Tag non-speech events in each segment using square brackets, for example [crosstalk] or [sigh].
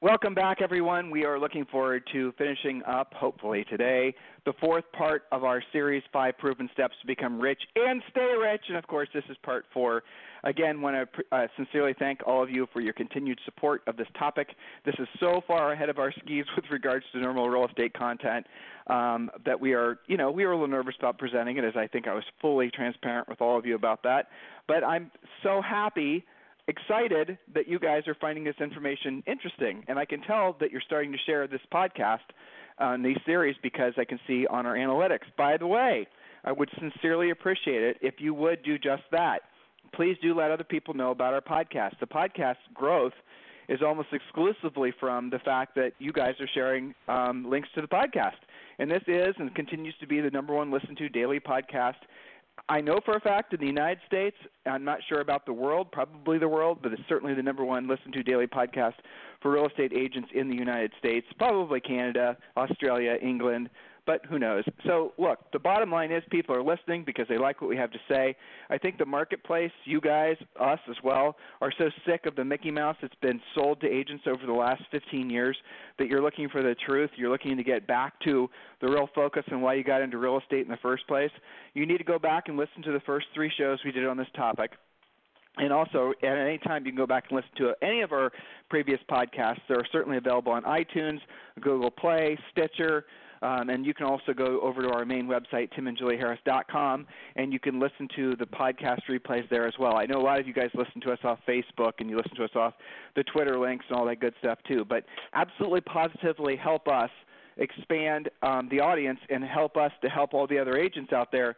Welcome back, everyone. We are looking forward to finishing up, hopefully today, the fourth part of our series, Five Proven Steps to Become Rich and Stay Rich. And of course, this is part four. Again, want to uh, sincerely thank all of you for your continued support of this topic. This is so far ahead of our skis [laughs] with regards to normal real estate content um, that we are, you know, we were a little nervous about presenting it, as I think I was fully transparent with all of you about that. But I'm so happy excited that you guys are finding this information interesting, and I can tell that you're starting to share this podcast on uh, these series because I can see on our analytics. By the way, I would sincerely appreciate it if you would do just that. Please do let other people know about our podcast. The podcast growth is almost exclusively from the fact that you guys are sharing um, links to the podcast. And this is and continues to be the number one listened to daily podcast I know for a fact in the United States, I'm not sure about the world, probably the world, but it's certainly the number one listened to daily podcast for real estate agents in the United States, probably Canada, Australia, England, but who knows? So, look, the bottom line is people are listening because they like what we have to say. I think the marketplace, you guys, us as well, are so sick of the Mickey Mouse that's been sold to agents over the last 15 years that you're looking for the truth. You're looking to get back to the real focus and why you got into real estate in the first place. You need to go back and listen to the first three shows we did on this topic. And also, at any time, you can go back and listen to any of our previous podcasts. They're certainly available on iTunes, Google Play, Stitcher, um, and you can also go over to our main website, timandjulieharris.com, and you can listen to the podcast replays there as well. I know a lot of you guys listen to us off Facebook and you listen to us off the Twitter links and all that good stuff too. But absolutely positively help us expand um, the audience and help us to help all the other agents out there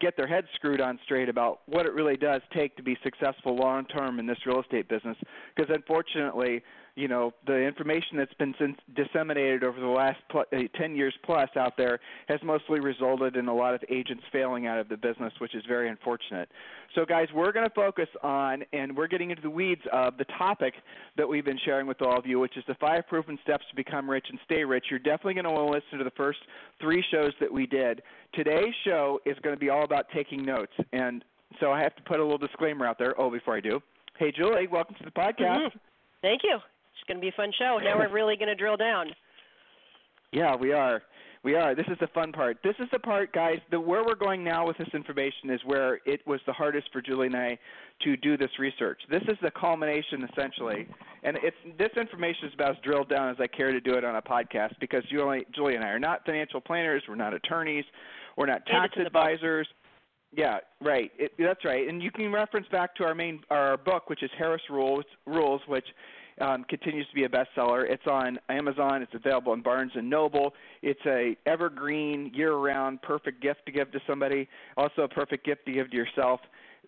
get their heads screwed on straight about what it really does take to be successful long term in this real estate business. Because unfortunately, you know the information that's been disseminated over the last pl- uh, 10 years plus out there has mostly resulted in a lot of agents failing out of the business which is very unfortunate. So guys we're going to focus on and we're getting into the weeds of the topic that we've been sharing with all of you which is the five proven steps to become rich and stay rich. You're definitely going to want to listen to the first three shows that we did. Today's show is going to be all about taking notes and so i have to put a little disclaimer out there. Oh before i do. Hey julie welcome to the podcast. Mm-hmm. thank you it's going to be a fun show. Now we're really going to drill down. [laughs] Yeah, we are. We are. This is the fun part. This is the part, guys. The where we're going now with this information is where it was the hardest for Julie and I to do this research. This is the culmination, essentially, and it's this information is about as drilled down as I care to do it on a podcast because Julie, Julie and I are not financial planners. We're not attorneys. We're not tax advisors. Yeah, right. It, that's right. And you can reference back to our main our book, which is Harris Rules, Rules, which um, continues to be a bestseller. It's on Amazon. It's available in Barnes and Noble. It's a evergreen, year-round, perfect gift to give to somebody. Also, a perfect gift to give to yourself.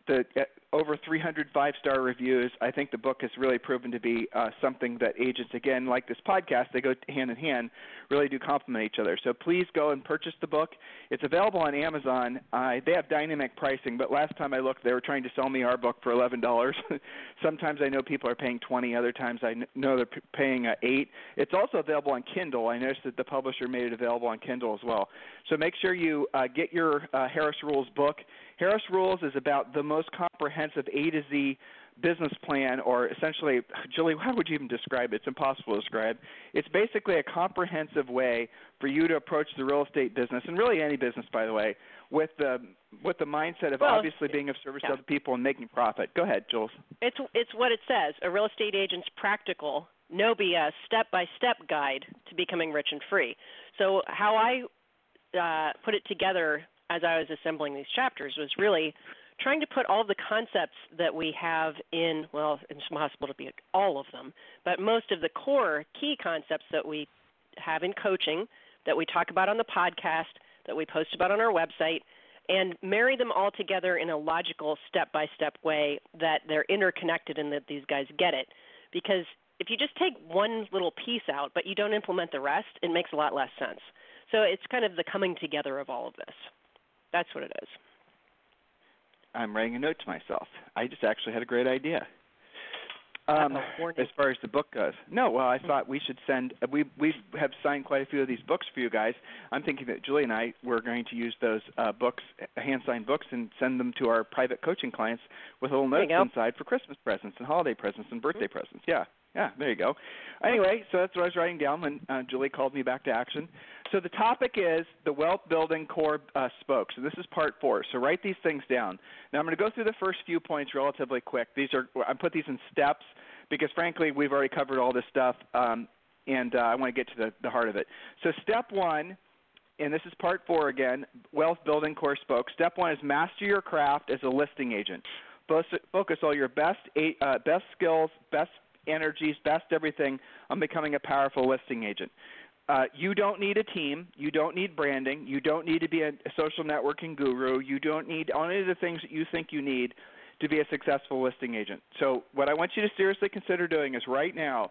The uh, over 300 five star reviews. I think the book has really proven to be uh, something that agents, again, like this podcast, they go hand in hand, really do complement each other. So please go and purchase the book. It's available on Amazon. Uh, they have dynamic pricing, but last time I looked, they were trying to sell me our book for $11. [laughs] Sometimes I know people are paying 20. Other times I know they're p- paying uh, eight. It's also available on Kindle. I noticed that the publisher made it available on Kindle as well. So make sure you uh, get your uh, Harris Rules book. Harris Rules is about the most comprehensive A to Z business plan, or essentially, Julie, how would you even describe it? It's impossible to describe. It's basically a comprehensive way for you to approach the real estate business, and really any business, by the way, with the with the mindset of well, obviously being of service yeah. to other people and making profit. Go ahead, Jules. It's it's what it says: a real estate agent's practical, no BS, step by step guide to becoming rich and free. So how I uh, put it together as I was assembling these chapters was really trying to put all the concepts that we have in well it's impossible to be all of them but most of the core key concepts that we have in coaching that we talk about on the podcast that we post about on our website and marry them all together in a logical step by step way that they're interconnected and that these guys get it. Because if you just take one little piece out but you don't implement the rest, it makes a lot less sense. So it's kind of the coming together of all of this. That's what it is. I'm writing a note to myself. I just actually had a great idea. Um, as far as the book goes, no. Well, I thought we should send. Uh, we we have signed quite a few of these books for you guys. I'm thinking that Julie and I we're going to use those uh, books, hand signed books, and send them to our private coaching clients with little notes inside for Christmas presents and holiday presents and birthday mm-hmm. presents. Yeah, yeah. There you go. Anyway, so that's what I was writing down when uh, Julie called me back to action. So the topic is the wealth building core uh, spokes, and this is part four. So write these things down. Now I'm going to go through the first few points relatively quick. These are I put these in steps because frankly we've already covered all this stuff, um, and uh, I want to get to the, the heart of it. So step one, and this is part four again, wealth building core spokes. Step one is master your craft as a listing agent. Focus all your best uh, best skills, best energies, best everything on becoming a powerful listing agent. Uh, you don't need a team. You don't need branding. You don't need to be a, social networking guru. You don't need any of the things that you think you need to be a successful listing agent. So, what I want you to seriously consider doing is right now,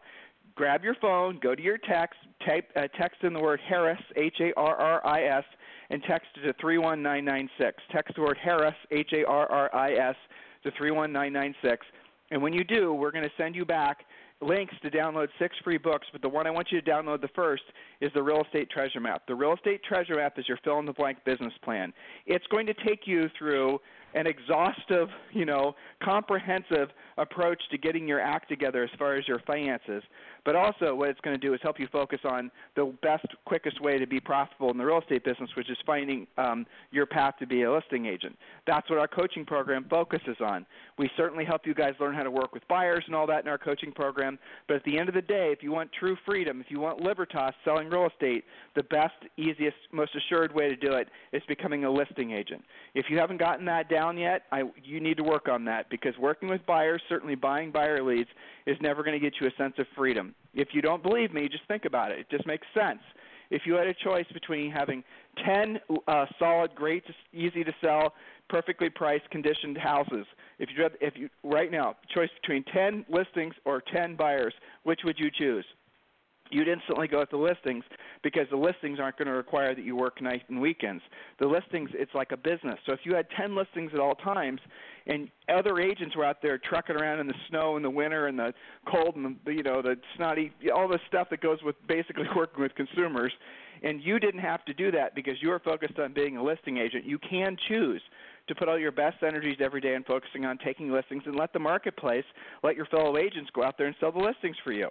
grab your phone, go to your text, type uh, text in the word Harris, H A R R I S, and text it to 31996. Text the word Harris, H A R R I S, to 31996. And when you do, we're going to send you back links to download six free books, but the one I want you to download the first is the Real Estate Treasure Map. The Real Estate Treasure Map is your fill in the blank business plan. It's going to take you through an exhaustive, you know, comprehensive approach to getting your act together as far as your finances. But also, what it's going to do is help you focus on the best, quickest way to be profitable in the real estate business, which is finding um, your path to be a listing agent. That's what our coaching program focuses on. We certainly help you guys learn how to work with buyers and all that in our coaching program. But at the end of the day, if you want true freedom, if you want libertas selling real estate, the best, easiest, most assured way to do it is becoming a listing agent. If you haven't gotten that down yet, I, you need to work on that because working with buyers, certainly buying buyer leads, is never going to get you a sense of freedom. If you don't believe me, just think about it. It just makes sense. If you had a choice between having 10 uh, solid, great, easy to sell, perfectly priced, conditioned houses, if you if you right now choice between 10 listings or 10 buyers, which would you choose? You'd instantly go with the listings because the listings aren't going to require that you work nights and weekends. The listings, it's like a business. So if you had 10 listings at all times and other agents were out there trucking around in the snow in the winter and the cold and the, you know, the snotty, all the stuff that goes with basically [laughs] working with consumers, and you didn't have to do that because you were focused on being a listing agent, you can choose to put all your best energies every day on focusing on taking listings and let the marketplace, let your fellow agents go out there and sell the listings for you.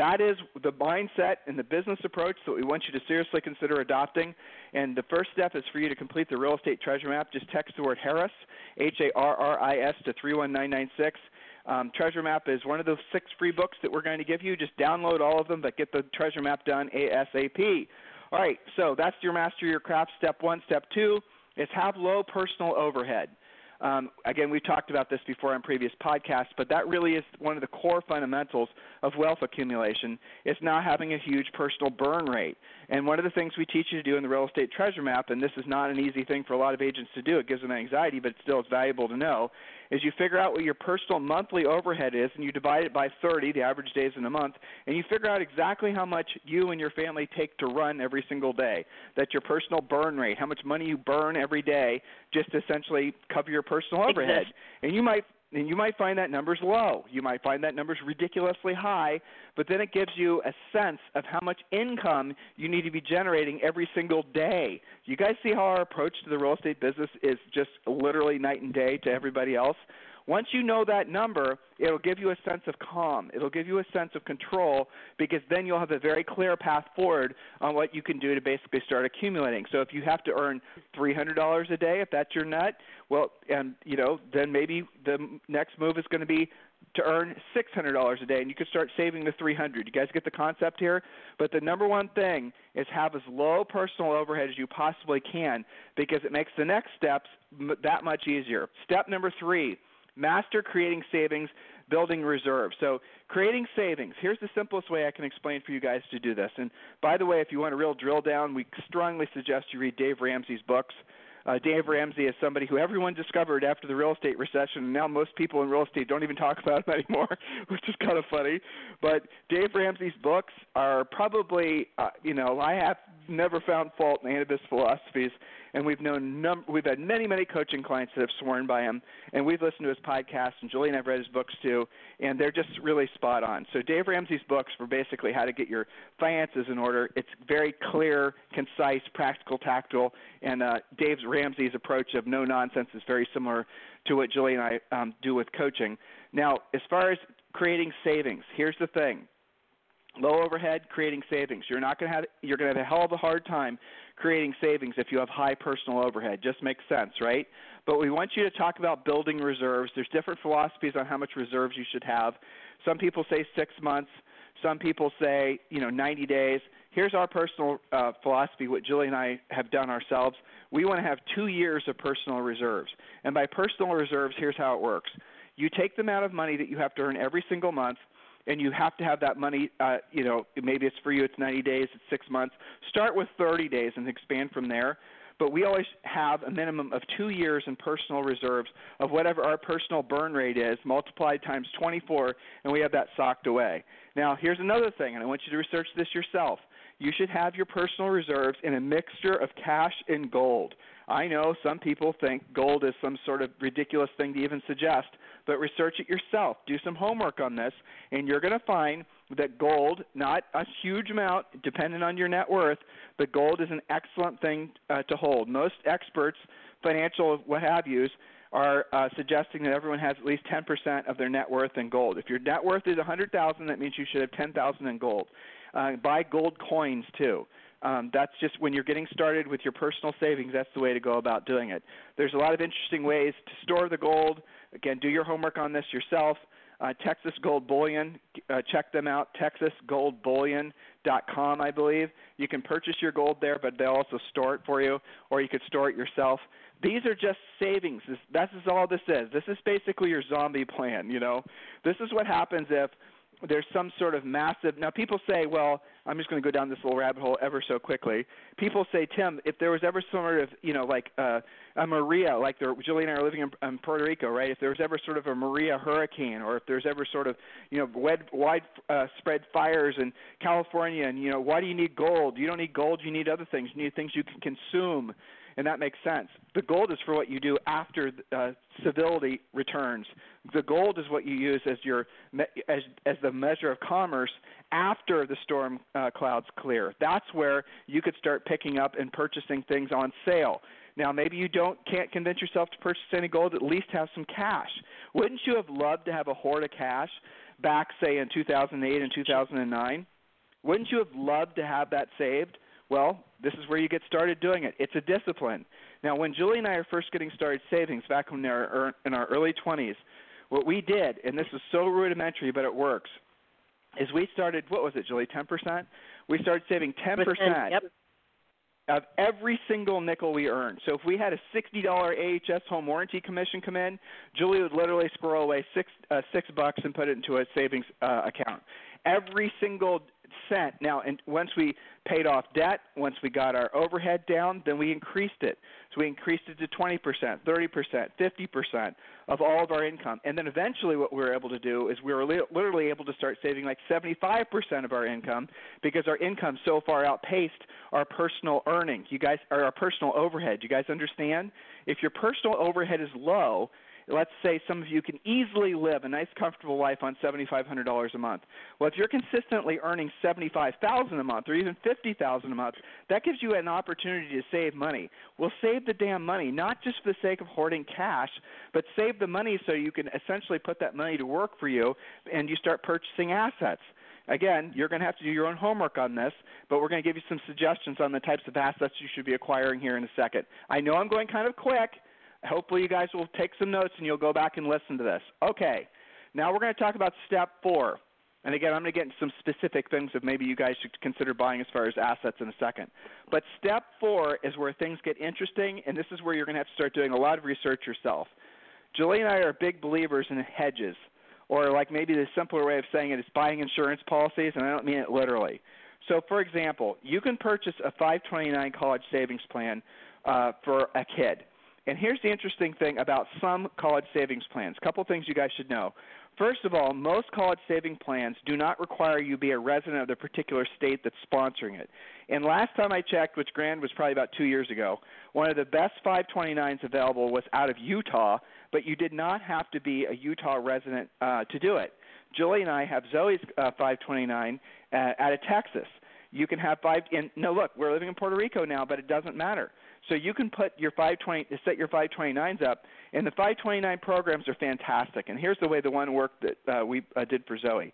That is the mindset and the business approach that we want you to seriously consider adopting. And the first step is for you to complete the real estate treasure map. Just text the word Harris, H A R R I S, to 31996. Um, treasure map is one of those six free books that we're going to give you. Just download all of them, but get the treasure map done ASAP. All right, so that's your master your craft. Step one. Step two is have low personal overhead. Um, again, we've talked about this before on previous podcasts, but that really is one of the core fundamentals of wealth accumulation is not having a huge personal burn rate. And one of the things we teach you to do in the real estate treasure map, and this is not an easy thing for a lot of agents to do, it gives them anxiety, but still it's valuable to know, is you figure out what your personal monthly overhead is and you divide it by 30, the average days in a month, and you figure out exactly how much you and your family take to run every single day. That's your personal burn rate, how much money you burn every day just to essentially cover your personal overhead. And you might and you might find that number's low. You might find that number's ridiculously high, but then it gives you a sense of how much income you need to be generating every single day. You guys see how our approach to the real estate business is just literally night and day to everybody else? Once you know that number, it'll give you a sense of calm. It'll give you a sense of control because then you'll have a very clear path forward on what you can do to basically start accumulating. So if you have to earn $300 a day, if that's your nut, well, and you know, then maybe the next move is going to be to earn $600 a day and you can start saving the 300. You guys get the concept here? But the number one thing is have as low personal overhead as you possibly can because it makes the next steps that much easier. Step number 3 Master creating savings, building reserves. So, creating savings. Here's the simplest way I can explain for you guys to do this. And by the way, if you want a real drill down, we strongly suggest you read Dave Ramsey's books. Uh, Dave Ramsey is somebody who everyone discovered after the real estate recession, and now most people in real estate don't even talk [laughs] about him anymore, which is kind of funny. But Dave Ramsey's books are probably, uh, you know, I have never found fault in any of his philosophies, and we've known num- we've had many many coaching clients that have sworn by him, and we've listened to his podcast, and Julie and I've read his books too, and they're just really spot on. So Dave Ramsey's books for basically how to get your finances in order. It's very clear, concise, practical, tactical, and uh, Dave Ramsey's approach of no nonsense is very similar to what Julie and I um, do with coaching. Now, as far as creating savings, here's the thing low overhead creating savings you're not going to have you're going to have a hell of a hard time creating savings if you have high personal overhead. Just makes sense right? But we want you to talk about building reserves. There's different philosophies on how much reserves you should have. Some people say 6 months. Some people say you know 90 days. Here's our personal uh, philosophy what Julie and I have done ourselves. We want to have 2 years of personal reserves. And by personal reserves here's how it works. You take the amount of money that you have to earn every single month and you have to have that money uh you know maybe it's for you it's 90 days it's 6 months. Start with 30 days and expand from there. But we always have a minimum of 2 years in personal reserves of whatever our personal burn rate is multiplied times 24 and we have that socked away. Now here's another thing and I want you to research this yourself. You should have your personal reserves in a mixture of cash and gold I know some people think gold is some sort of ridiculous thing to even suggest, but research it yourself. Do some homework on this, and you're going to find that gold, not a huge amount, depending on your net worth, but gold is an excellent thing uh, to hold. Most experts, financial what have yous, are uh, suggesting that everyone has at least 10% of their net worth in gold. If your net worth is 100,000, that means you should have 10,000 in gold. Uh, buy gold coins too. Um, that's just when you're getting started with your personal savings. That's the way to go about doing it. There's a lot of interesting ways to store the gold. Again, do your homework on this yourself. Uh, Texas Gold Bullion, uh, check them out. TexasGoldBullion.com, I believe. You can purchase your gold there, but they'll also store it for you, or you could store it yourself. These are just savings. This, this is all this is. This is basically your zombie plan. You know, this is what happens if there's some sort of massive now people say well i'm just going to go down this little rabbit hole ever so quickly. People say tim if there was ever sort of you know like uh a maria like there julie and i are living in, in puerto rico right? If there was ever sort of a maria hurricane or if there's ever sort of you know wide, wide uh, spread fires in california and you know why do you need gold? You don't need gold you need other things. You need things you can consume and that makes sense. The gold is for what you do after uh, civility returns. The gold is what you use as your as as the measure of commerce after the storm uh, clouds clear. That's where you could start picking up and purchasing things on sale. Now, maybe you don't can't convince yourself to purchase any gold. At least have some cash. Wouldn't you have loved to have a hoard of cash back, say, in 2008 and 2009? Wouldn't you have loved to have that saved? Well, this is where you get started doing it. It's a discipline. Now, when Julie and I are first getting started savings back when we were in our early 20s, what we did, and this is so rudimentary, but it works, is we started, what was it, Julie, 10%? We started saving 10% yep. of every single nickel we earned. So if we had a $60 AHS home warranty commission come in, Julie would literally squirrel away six, uh, six bucks and put it into a savings uh, account. Every single cent. Now, and once we paid off debt, once we got our overhead down, then we increased it. So we increased it to 20%, 30%, 50% of all of our income. And then eventually what we were able to do is we were li- literally able to start saving like 75% of our income because our income so far outpaced our personal earnings. You guys or our personal overhead. You guys understand? If your personal overhead is low, let's say some of you can easily live a nice comfortable life on $7500 a month. Well if you're consistently earning 75000 a month or even 50000 a month that gives you an opportunity to save money. Well save the damn money not just for the sake of hoarding cash but save the money so you can essentially put that money to work for you and you start purchasing assets. Again, you're going to have to do your own homework on this, but we're going to give you some suggestions on the types of assets you should be acquiring here in a second. I know I'm going kind of quick, Hopefully, you guys will take some notes and you'll go back and listen to this. Okay, now we're going to talk about step four. And again, I'm going to get into some specific things that maybe you guys should consider buying as far as assets in a second. But step four is where things get interesting, and this is where you're going to have to start doing a lot of research yourself. Julie and I are big believers in hedges, or like maybe the simpler way of saying it is buying insurance policies, and I don't mean it literally. So, for example, you can purchase a 529 college savings plan uh, for a kid. And here's the interesting thing about some college savings plans. A couple things you guys should know. First of all, most college saving plans do not require you be a resident of the particular state that's sponsoring it. And last time I checked, which Grand was probably about two years ago, one of the best 529s available was out of Utah, but you did not have to be a Utah resident uh, to do it. Julie and I have Zoe's uh, 529 uh, out of Texas. You can have five. And no, look, we're living in Puerto Rico now, but it doesn't matter. So you can put your 520 set your 529s up, and the 529 programs are fantastic. And here's the way the one worked that uh, we uh, did for Zoe.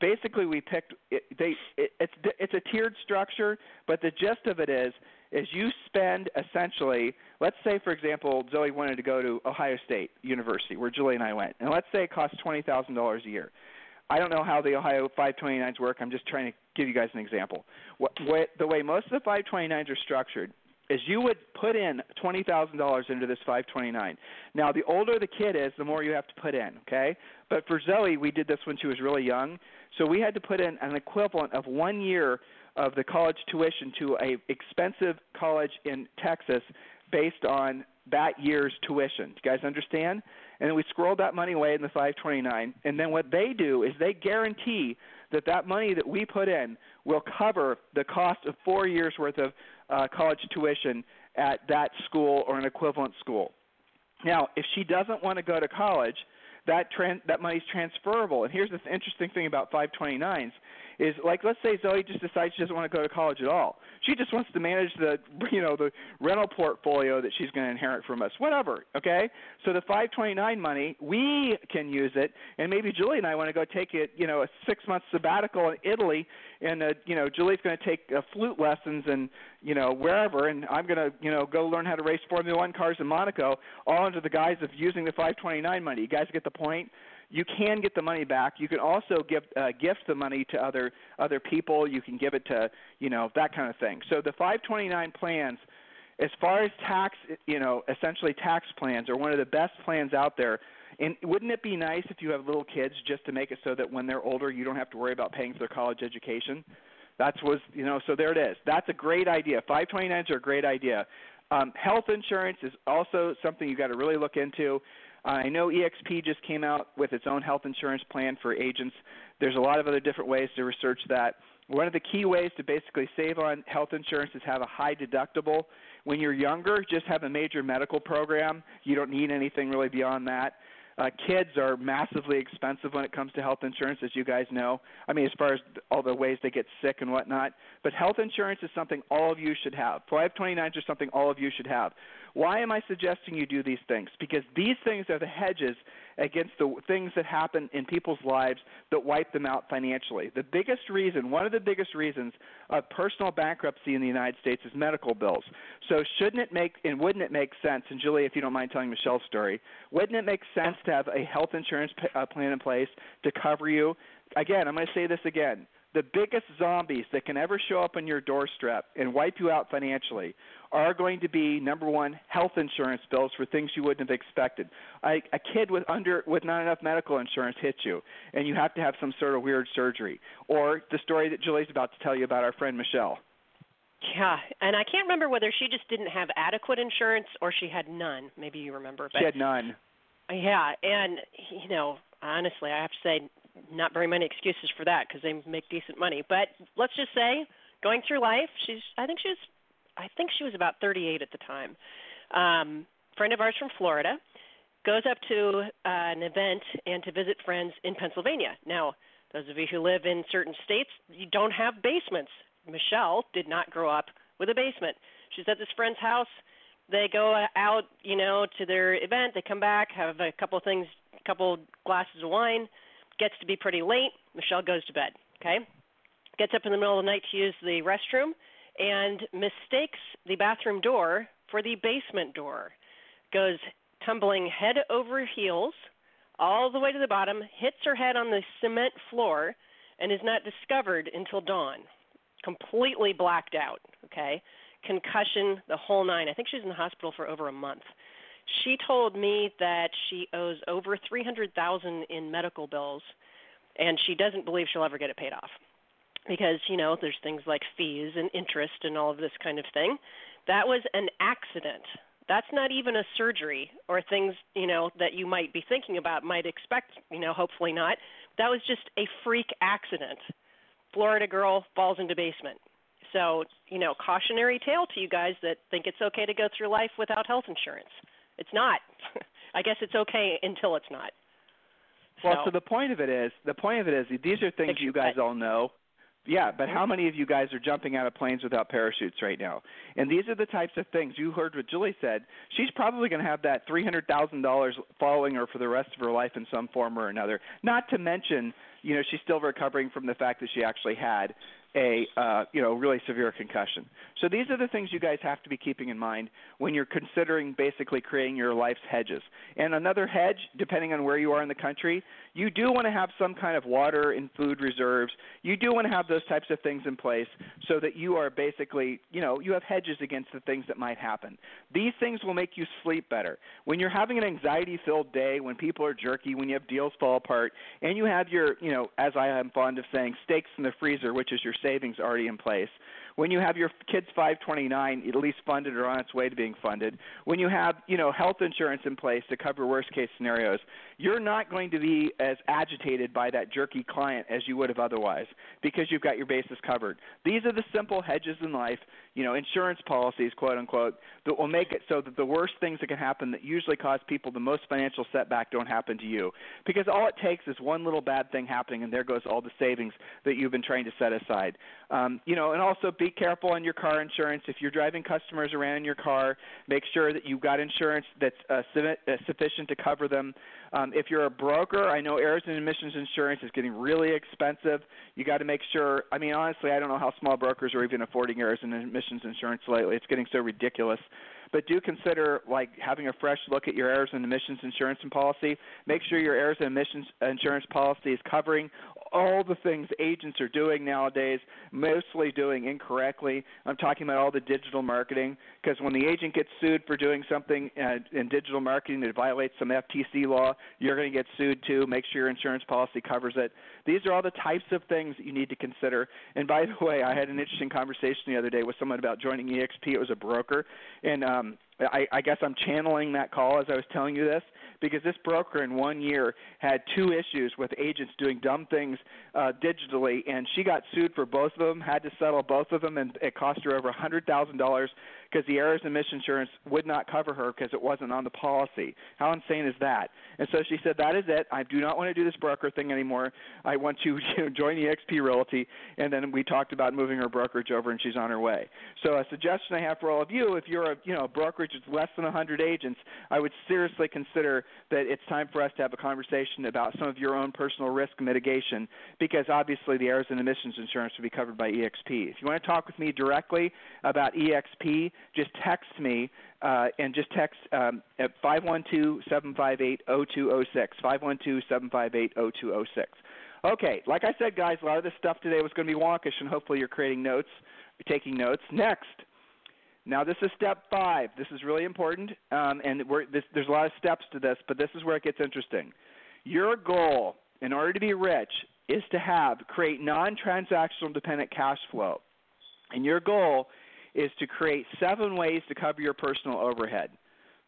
Basically, we picked it, they it, it's it's a tiered structure, but the gist of it is is you spend essentially, let's say for example, Zoe wanted to go to Ohio State University, where Julie and I went, and let's say it costs twenty thousand dollars a year. I don't know how the Ohio 529s work. I'm just trying to give you guys an example. What, what, the way most of the 529s are structured is you would put in twenty thousand dollars into this 529. Now, the older the kid is, the more you have to put in. Okay, but for Zoe, we did this when she was really young, so we had to put in an equivalent of one year of the college tuition to a expensive college in Texas based on that year's tuition. Do you guys understand? And then we scrolled that money away in the 529. And then what they do is they guarantee that that money that we put in will cover the cost of four years worth of uh, college tuition at that school or an equivalent school. Now, if she doesn't want to go to college, that tran- that money's transferable. And here's the interesting thing about 529s is like let's say Zoe just decides she doesn't want to go to college at all. She just wants to manage the [laughs] you know the rental portfolio that she's going to inherit from us. Whatever, okay? So the 529 money, we can use it and maybe Julie and I want to go take it, you know, a 6 month sabbatical in Italy and uh, you know, Julie's going to take uh, flute lessons and you know, wherever and I'm going to, you know, go learn how to race Formula 1 cars in Monaco all under the guise of using the 529 money. You guys get the point? You can get the money back. You can also give uh, gift the money to other other people. You can give it to you know that kind of thing. So the 529 plans, as far as tax, you know, essentially tax plans are one of the best plans out there. And wouldn't it be nice if you have little kids just to make it so that when they're older, you don't have to worry about paying for their college education? That's was you know. So there it is. That's a great idea. 529s are a great idea. Um, health insurance is also something you got to really look into. I know EXP just came out with its own health insurance plan for agents. There's a lot of other different ways to research that. One of the key ways to basically save on health insurance is have a high deductible. When you're younger, just have a major medical program. You don't need anything really beyond that. Uh, kids are massively expensive when it comes to health insurance, as you guys know. I mean, as far as all the ways they get sick and whatnot. But health insurance is something all of you should have. 529s are something all of you should have. Why am I suggesting you do these things? Because these things are the hedges against the things that happen in people's lives that wipe them out financially. The biggest reason, one of the biggest reasons of personal bankruptcy in the United States is medical bills. So shouldn't it make and wouldn't it make sense? And Julie, if you don't mind telling Michelle's story, wouldn't it make sense to have a health insurance uh, plan in place to cover you? Again, I'm going to say this again the biggest zombies that can ever show up on your doorstep and wipe you out financially are going to be number one health insurance bills for things you wouldn't have expected. I, a kid with under with not enough medical insurance hits you, and you have to have some sort of weird surgery. Or the story that Julie's about to tell you about our friend Michelle. Yeah, and I can't remember whether she just didn't have adequate insurance or she had none. Maybe you remember. But, she had none. Yeah, and you know, honestly, I have to say, not very many excuses for that because they make decent money. But let's just say, going through life, she's I think she's I think she was about 38 at the time. Um, friend of ours from Florida goes up to uh, an event and to visit friends in Pennsylvania. Now, those of you who live in certain states, you don't have basements. Michelle did not grow up with a basement. She's at this friend's house. They go out, you know, to their event. They come back, have a couple of things, a couple glasses of wine. Gets to be pretty late. Michelle goes to bed. Okay, gets up in the middle of the night to use the restroom and mistakes the bathroom door for the basement door. Goes tumbling head over heels all the way to the bottom, hits her head on the cement floor, and is not discovered until dawn. Completely blacked out, okay? Concussion, the whole nine. I think she's in the hospital for over a month. She told me that she owes over 300,000 in medical bills and she doesn't believe she'll ever get it paid off because you know there's things like fees and interest and all of this kind of thing That was an accident. That's not even a surgery or things, you know, that you might be thinking about, might expect, you know, hopefully not. That was just a freak accident. Florida girl falls into basement. So, you know, cautionary tale to you guys that think it's okay to go through life without health insurance. It's not. [laughs] I guess it's okay until it's not. Well, so, so the point of it is, the point of it is, these are things you guys all know. Yeah, but how mm-hmm. many of you guys are jumping out of planes without parachutes right now? And these are the types of things you heard what Julie said. She's probably going to have that three hundred thousand dollars following her for the rest of her life in some form or another. Not to mention, you know, she's still recovering from the fact that she actually had a uh, you know really severe concussion. So these are the things you guys have to be keeping in mind when you're considering basically creating your life's hedges. And another hedge, depending on where you are in the country, you do want to have some kind of water and food reserves. You do want to have those types of things in place so that you are basically you know you have hedges against the things that might happen. These things will make you sleep better. When you're having an anxiety-filled day, when people are jerky, when you have deals fall apart, and you have your you know as I am fond of saying steaks in the freezer, which is your savings already in place. When you have your kids 529 at least funded or on its way to being funded, when you have you know health insurance in place to cover worst case scenarios, you're not going to be as agitated by that jerky client as you would have otherwise because you've got your bases covered. These are the simple hedges in life, you know, insurance policies, quote unquote, that will make it so that the worst things that can happen that usually cause people the most financial setback don't happen to you. Because all it takes is one little bad thing happening and there goes all the savings that you've been trying to set aside. Um, you know, and also be careful on your car insurance. If you're driving customers around in your car, make sure that you've got insurance that's uh, uh sufficient to cover them. Um, if you're a broker, I know errors and omissions insurance is getting really expensive. You got to make sure. I mean, honestly, I don't know how small brokers are even affording errors and omissions insurance lately. It's getting so ridiculous but do consider like having a fresh look at your errors and omissions insurance and policy. Make sure your errors and omissions insurance policy is covering all the things agents are doing nowadays, mostly doing incorrectly. I'm talking about all the digital marketing because when the agent gets sued for doing something uh, in digital marketing that violates some FTC law, you're going to get sued too. Make sure your insurance policy covers it. These are all the types of things that you need to consider. And by the way, I had an interesting conversation the other day with someone about joining EXP. It was a broker, and um, I, I guess I'm channeling that call as I was telling you this because this broker in one year had two issues with agents doing dumb things uh, digitally, and she got sued for both of them, had to settle both of them, and it cost her over a hundred thousand dollars because the errors and insurance would not cover her because it wasn't on the policy. How insane is that? And so she said, "That is it. I do not want to do this broker thing anymore. I want to [laughs] you know, join EXP Realty." And then we talked about moving her brokerage over, and she's on her way. So a suggestion I have for all of you, if you're a you know a brokerage with less than 100 agents, I would seriously consider that it's time for us to have a conversation about some of your own personal risk mitigation because obviously the errors and omissions insurance will be covered by EXP. If you want to talk with me directly about EXP, just text me uh, and just text um, at 512-758-0206, 512-758-0206. Okay, like I said, guys, a lot of this stuff today was going to be wonkish, and hopefully you're creating notes, taking notes. Next, now this is step five. This is really important, um, and this, there's a lot of steps to this, but this is where it gets interesting. Your goal, in order to be rich, is to have create non-transactional dependent cash flow, and your goal is to create seven ways to cover your personal overhead.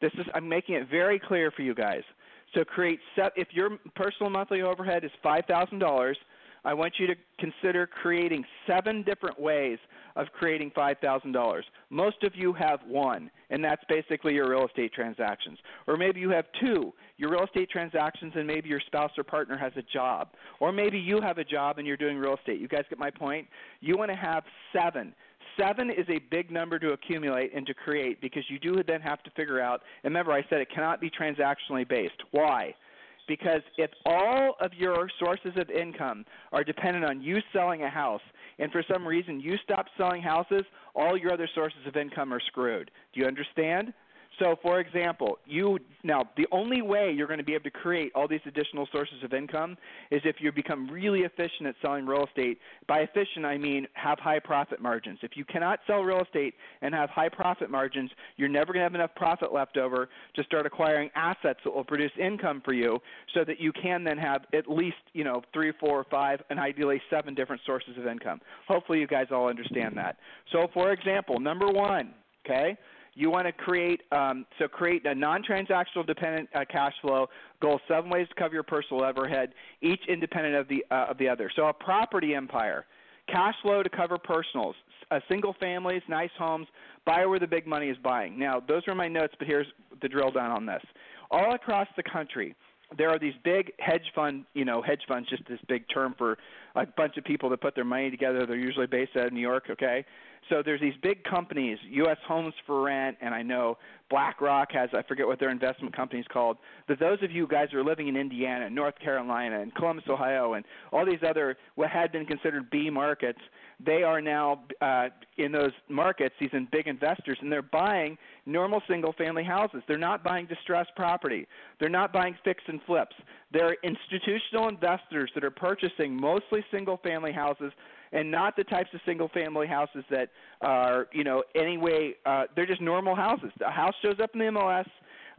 This is I'm making it very clear for you guys. So create set if your personal monthly overhead is five thousand dollars, I want you to consider creating seven different ways of creating $5,000. Most of you have one, and that's basically your real estate transactions. Or maybe you have two, your real estate transactions, and maybe your spouse or partner has a job. Or maybe you have a job and you're doing real estate. You guys get my point? You want to have seven. Seven is a big number to accumulate and to create because you do then have to figure out, and remember I said it cannot be transactionally based. Why? Because if all of your sources of income are dependent on you selling a house, and for some reason you stop selling houses, all your other sources of income are screwed. Do you understand? So, for example, you now the only way you're going to be able to create all these additional sources of income is if you become really efficient at selling real estate. By efficient, I mean have high profit margins. If you cannot sell real estate and have high profit margins, you're never going to have enough profit left over to start acquiring assets that will produce income for you, so that you can then have at least you know three, four, five, and ideally seven different sources of income. Hopefully, you guys all understand that. So, for example, number one Okay, you want to create um, so create a non-transactional dependent uh, cash flow. Goal seven ways to cover your personal overhead, each independent of the uh, of the other. So a property empire, cash flow to cover personals, uh, single families, nice homes, buy where the big money is buying. Now those are my notes, but here's the drill down on this. All across the country, there are these big hedge fund, you know, hedge funds, just this big term for a bunch of people that put their money together. They're usually based out of New York, okay? So there's these big companies, U.S. Homes for Rent, and I know BlackRock has, I forget what their investment company's called. But those of you guys who are living in Indiana, North Carolina, and Columbus, Ohio, and all these other what had been considered B markets, they are now uh, in those markets, these big investors, and they're buying normal single family houses. They're not buying distressed property. They're not buying fix and flips. They're institutional investors that are purchasing mostly single family houses and not the types of single family houses that are, you know, anyway, uh, they're just normal houses. A house shows up in the MLS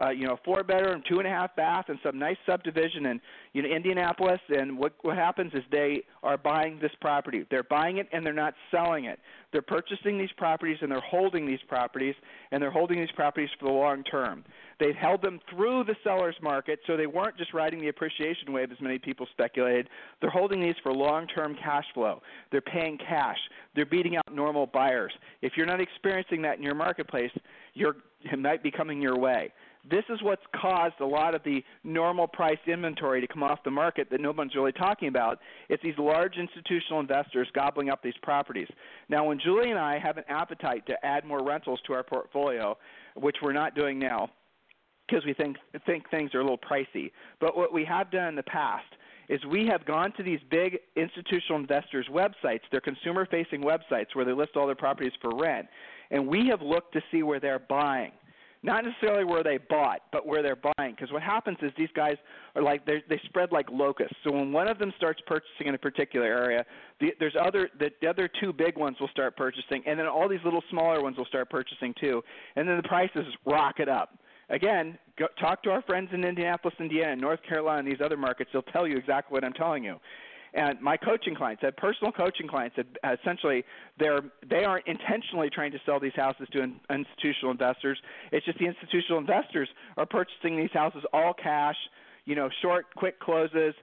uh, you know, four bedroom, two and a half bath, and some nice subdivision in you know Indianapolis. And what what happens is they are buying this property. They're buying it and they're not selling it. They're purchasing these properties and they're holding these properties and they're holding these properties for the long term. They've held them through the seller's market, so they weren't just riding the appreciation wave as many people speculated. They're holding these for long-term cash flow. They're paying cash. They're beating out normal buyers. If you're not experiencing that in your marketplace, you're, it might be coming your way. This is what's caused a lot of the normal priced inventory to come off the market that no one's really talking about. It's these large institutional investors gobbling up these properties. Now, when Julie and I have an appetite to add more rentals to our portfolio, which we're not doing now because we think think things are a little pricey, but what we have done in the past is we have gone to these big institutional investors' websites, their consumer facing websites where they list all their properties for rent, and we have looked to see where they're buying not necessarily where they bought, but where they're buying. Because what happens is these guys are like they they spread like locusts. So when one of them starts purchasing in a particular area, the, there's other the, the other two big ones will start purchasing, and then all these little smaller ones will start purchasing too, and then the prices rocket up. Again, go, talk to our friends in Indianapolis, Indiana, North Carolina, and these other markets. They'll tell you exactly what I'm telling you. And my coaching clients, I personal coaching clients that uh, essentially they're they aren't intentionally trying to sell these houses to in, institutional investors. It's just the institutional investors are purchasing these houses all cash, you know, short, quick closes,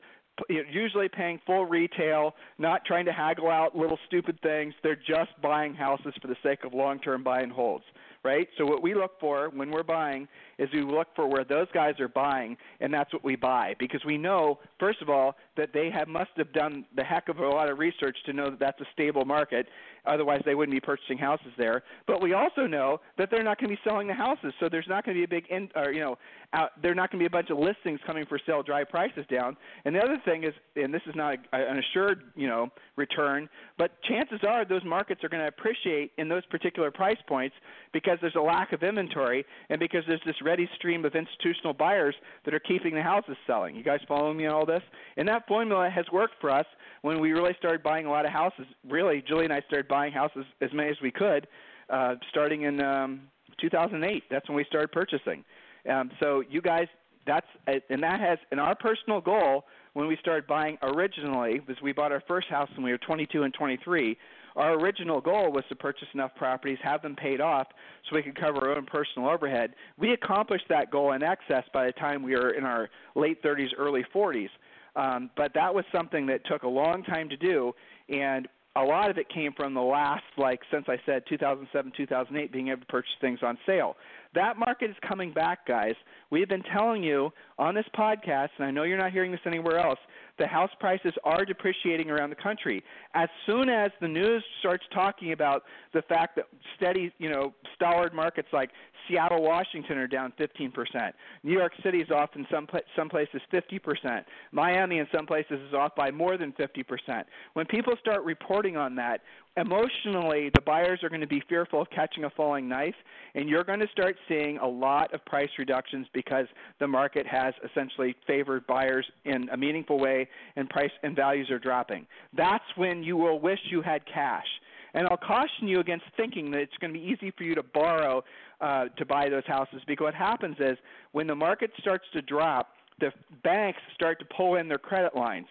usually paying full retail, not trying to haggle out little stupid things. They're just buying houses for the sake of long-term buy and holds, right? So what we look for when we're buying is we look for where those guys are buying, and that's what we buy because we know, first of all, that they have must have done the heck of a lot of research to know that that's a stable market. Otherwise, they wouldn't be purchasing houses there. But we also know that they're not going to be selling the houses, so there's not going to be a big, in, or you know, out, there're not going to be a bunch of listings coming for sale, drive prices down. And the other thing is, and this is not a, an assured, you know, return, but chances are those markets are going to appreciate in those particular price points because there's a lack of inventory and because there's this steady stream of institutional buyers that are keeping the houses selling. You guys following me on all this? And that formula has worked for us when we really started buying a lot of houses. Really, Julie and I started buying houses as many as we could, uh, starting in um, 2008. That's when we started purchasing. Um, so you guys, that's and that has and our personal goal when we started buying originally was we bought our first house when we were 22 and 23 our original goal was to purchase enough properties, have them paid off, so we could cover our own personal overhead. We accomplished that goal in excess by the time we were in our late 30s, early 40s. Um, but that was something that took a long time to do, and a lot of it came from the last, like since I said 2007, 2008, being able to purchase things on sale. That market is coming back, guys. We've been telling you on this podcast, and I know you're not hearing this anywhere else, the house prices are depreciating around the country. As soon as the news starts talking about the fact that steady, you know, stalwart markets like Seattle, Washington are down 15%. New York City is off in some some places 50%. Miami in some places is off by more than 50%. When people start reporting on that, emotionally the buyers are going to be fearful of catching a falling knife and you're going to start seeing a lot of price reductions because the market has essentially favored buyers in a meaningful way and price and values are dropping. That's when you will wish you had cash. And I'll caution you against thinking that it's going to be easy for you to borrow uh, to buy those houses because what happens is when the market starts to drop, the banks start to pull in their credit lines.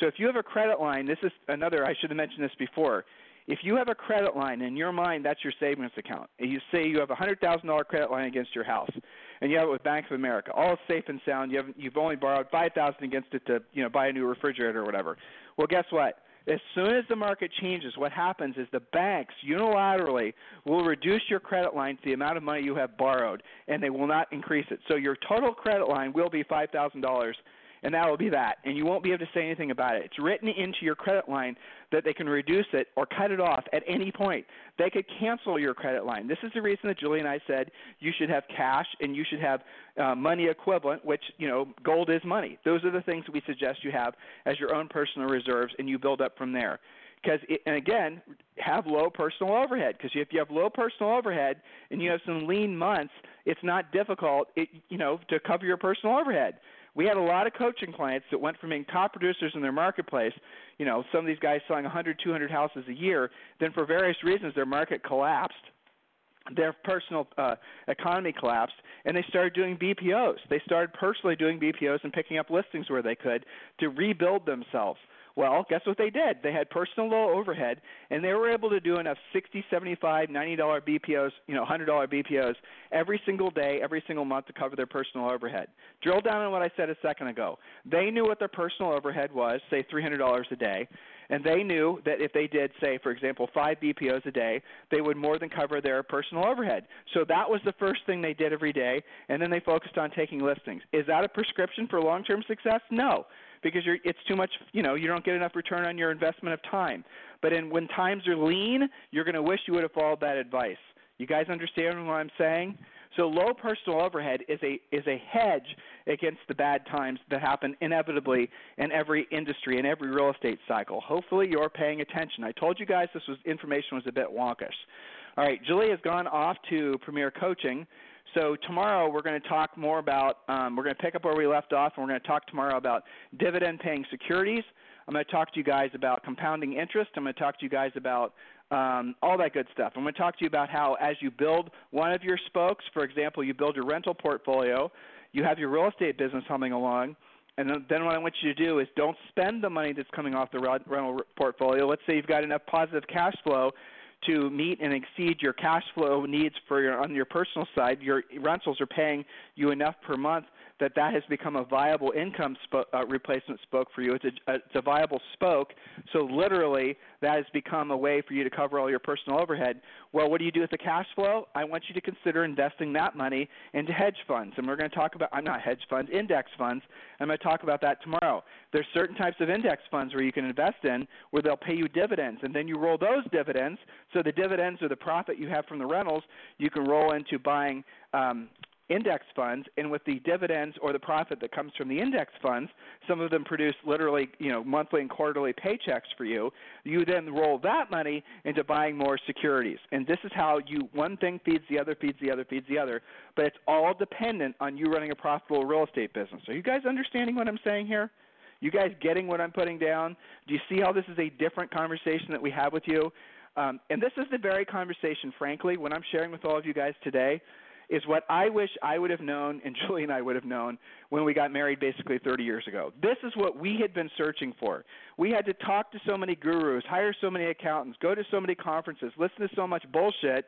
So if you have a credit line, this is another, I should have mentioned this before if you have a credit line in your mind, that's your savings account. And you say you have a hundred thousand dollar credit line against your house, and you have it with Bank of America, all safe and sound. You have you've only borrowed five thousand against it to you know buy a new refrigerator or whatever. Well, guess what? As soon as the market changes, what happens is the banks unilaterally will reduce your credit line to the amount of money you have borrowed, and they will not increase it. So your total credit line will be five thousand dollars and that will be that. And you won't be able to say anything about it. It's written into your credit line that they can reduce it or cut it off at any point. They could cancel your credit line. This is the reason that Julie and I said you should have cash and you should have uh, money equivalent, which you know gold is money. Those are the things we suggest you have as your own personal reserves, and you build up from there because and again have low personal overhead because if you have low personal overhead and you have some lean months it's not difficult it, you know to cover your personal overhead we had a lot of coaching clients that went from being top producers in their marketplace, you know, some of these guys selling 100, 200 houses a year, then for various reasons their market collapsed their personal uh, economy collapsed and they started doing BPOs. They started personally doing BPOs and picking up listings where they could to rebuild themselves. Well, guess what they did? They had personal low overhead, and they were able to do enough sixty, seventy-five, ninety-dollar BPOs, you know, hundred-dollar BPOs every single day, every single month to cover their personal overhead. Drill down on what I said a second ago. They knew what their personal overhead was, say three hundred dollars a day, and they knew that if they did, say, for example, five BPOs a day, they would more than cover their personal overhead. So that was the first thing they did every day, and then they focused on taking listings. Is that a prescription for long-term success? No because you're, it's too much. You know, you don't get enough return on your investment of time. But in when times are lean, you're going to wish you would have followed that advice. You guys understand what I'm saying? So low personal overhead is a is a hedge against the bad times that happen inevitably in every industry in every real estate cycle. Hopefully you're paying attention. I told you guys this was information was a bit wonkish. All right, Julie has gone off to Premier Coaching. So tomorrow we're going to talk more about. Um, we're going to pick up where we left off, and we're going to talk tomorrow about dividend-paying securities. I'm going to talk to you guys about compounding interest. I'm going to talk to you guys about um, all that good stuff. I'm going to talk to you about how, as you build one of your spokes, for example, you build your rental portfolio, you have your real estate business humming along. And then what I want you to do is don't spend the money that's coming off the rental portfolio. Let's say you've got enough positive cash flow to meet and exceed your cash flow needs for your on your personal side, your rentals are paying you enough per month that that has become a viable income sp- uh, replacement spoke for you. It's a, a, it's a viable spoke. So literally, that has become a way for you to cover all your personal overhead. Well, what do you do with the cash flow? I want you to consider investing that money into hedge funds, and we're going to talk about I'm not hedge funds, index funds. I'm going to talk about that tomorrow. There's certain types of index funds where you can invest in where they'll pay you dividends, and then you roll those dividends. So the dividends or the profit you have from the rentals, you can roll into buying um, index funds and with the dividends or the profit that comes from the index funds some of them produce literally you know monthly and quarterly paychecks for you you then roll that money into buying more securities. And this is how you one thing feeds the other feeds the other feeds the other but it's all dependent on you running a profitable real estate business. Are you guys understanding what i'm saying here? You guys getting what i'm putting down? Do you see how this is a different conversation that we have with you? Um, and this is the very conversation frankly when i'm sharing with all of you guys today is what I wish I would have known and [laughs] Julie and I would have known when we got married basically 30 years ago. This is what we had been searching for. We had to talk to so many gurus, hire so many accountants, go to so many conferences, listen to so much bullshit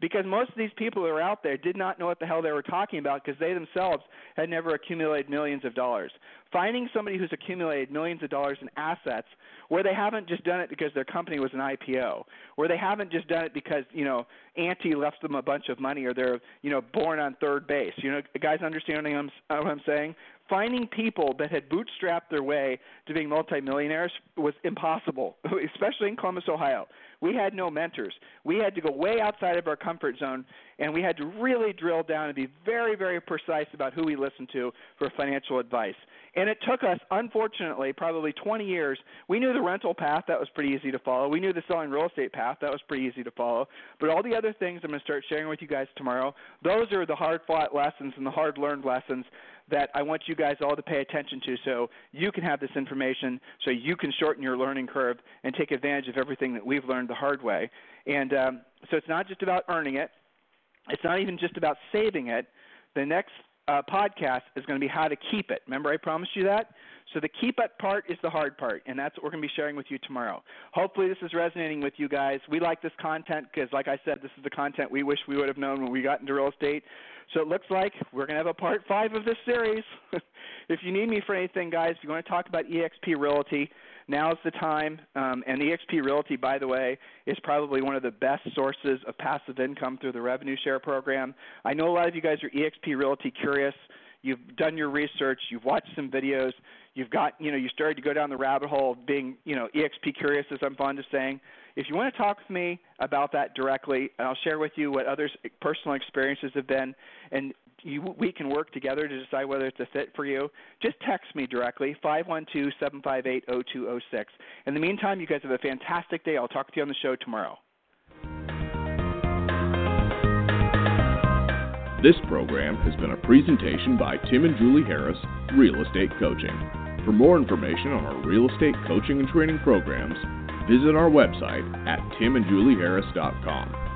because most of these people who are out there did not know what the hell they were talking about because they themselves had never accumulated millions of dollars. Finding somebody who's accumulated millions of dollars in assets where they haven't just done it because their company was an IPO, where they haven't just done it because, you know, auntie left them a bunch of money or they're, you know, born on third base. You know, guys understanding what I'm saying? finding people that had bootstrapped their way to being multimillionaires was impossible, [laughs] especially in Columbus, Ohio. We had no mentors. We had to go way outside of our comfort zone, and we had to really drill down and be very, very precise about who we listened to for financial advice. And it took us, unfortunately, probably 20 years. We knew the rental path, that was pretty easy to follow. We knew the selling real estate path, that was pretty easy to follow. But all the other things I'm going to start sharing with you guys tomorrow, those are the hard fought lessons and the hard learned lessons that I want you guys all to pay attention to so you can have this information so you can shorten your learning curve and take advantage of everything that we've learned the hard way. And um, so it's not just about earning it, it's not even just about saving it. The next uh, podcast is going to be how to keep it. Remember, I promised you that? So the keep it part is the hard part, and that's what we're going to be sharing with you tomorrow. Hopefully, this is resonating with you guys. We like this content because, like I said, this is the content we wish we would have known when we got into real estate. So it looks like we're going to have a part five of this series. [laughs] if you need me for anything, guys, if you want to talk about EXP Realty, now's the time. Um, and EXP Realty, by the way, is probably one of the best sources of passive income through the revenue share program. I know a lot of you guys are EXP Realty curious. You've done your research, you've watched some videos, you've got, you know, you started to go down the rabbit hole of being, you know, EXP curious, as I'm fond of saying. If you want to talk with me about that directly, I'll share with you what others' personal experiences have been, and you, we can work together to decide whether it's a fit for you. Just text me directly, 512-758-0206. In the meantime, you guys have a fantastic day. I'll talk to you on the show tomorrow. This program has been a presentation by Tim and Julie Harris, Real Estate Coaching. For more information on our real estate coaching and training programs, visit our website at timandjulieharris.com.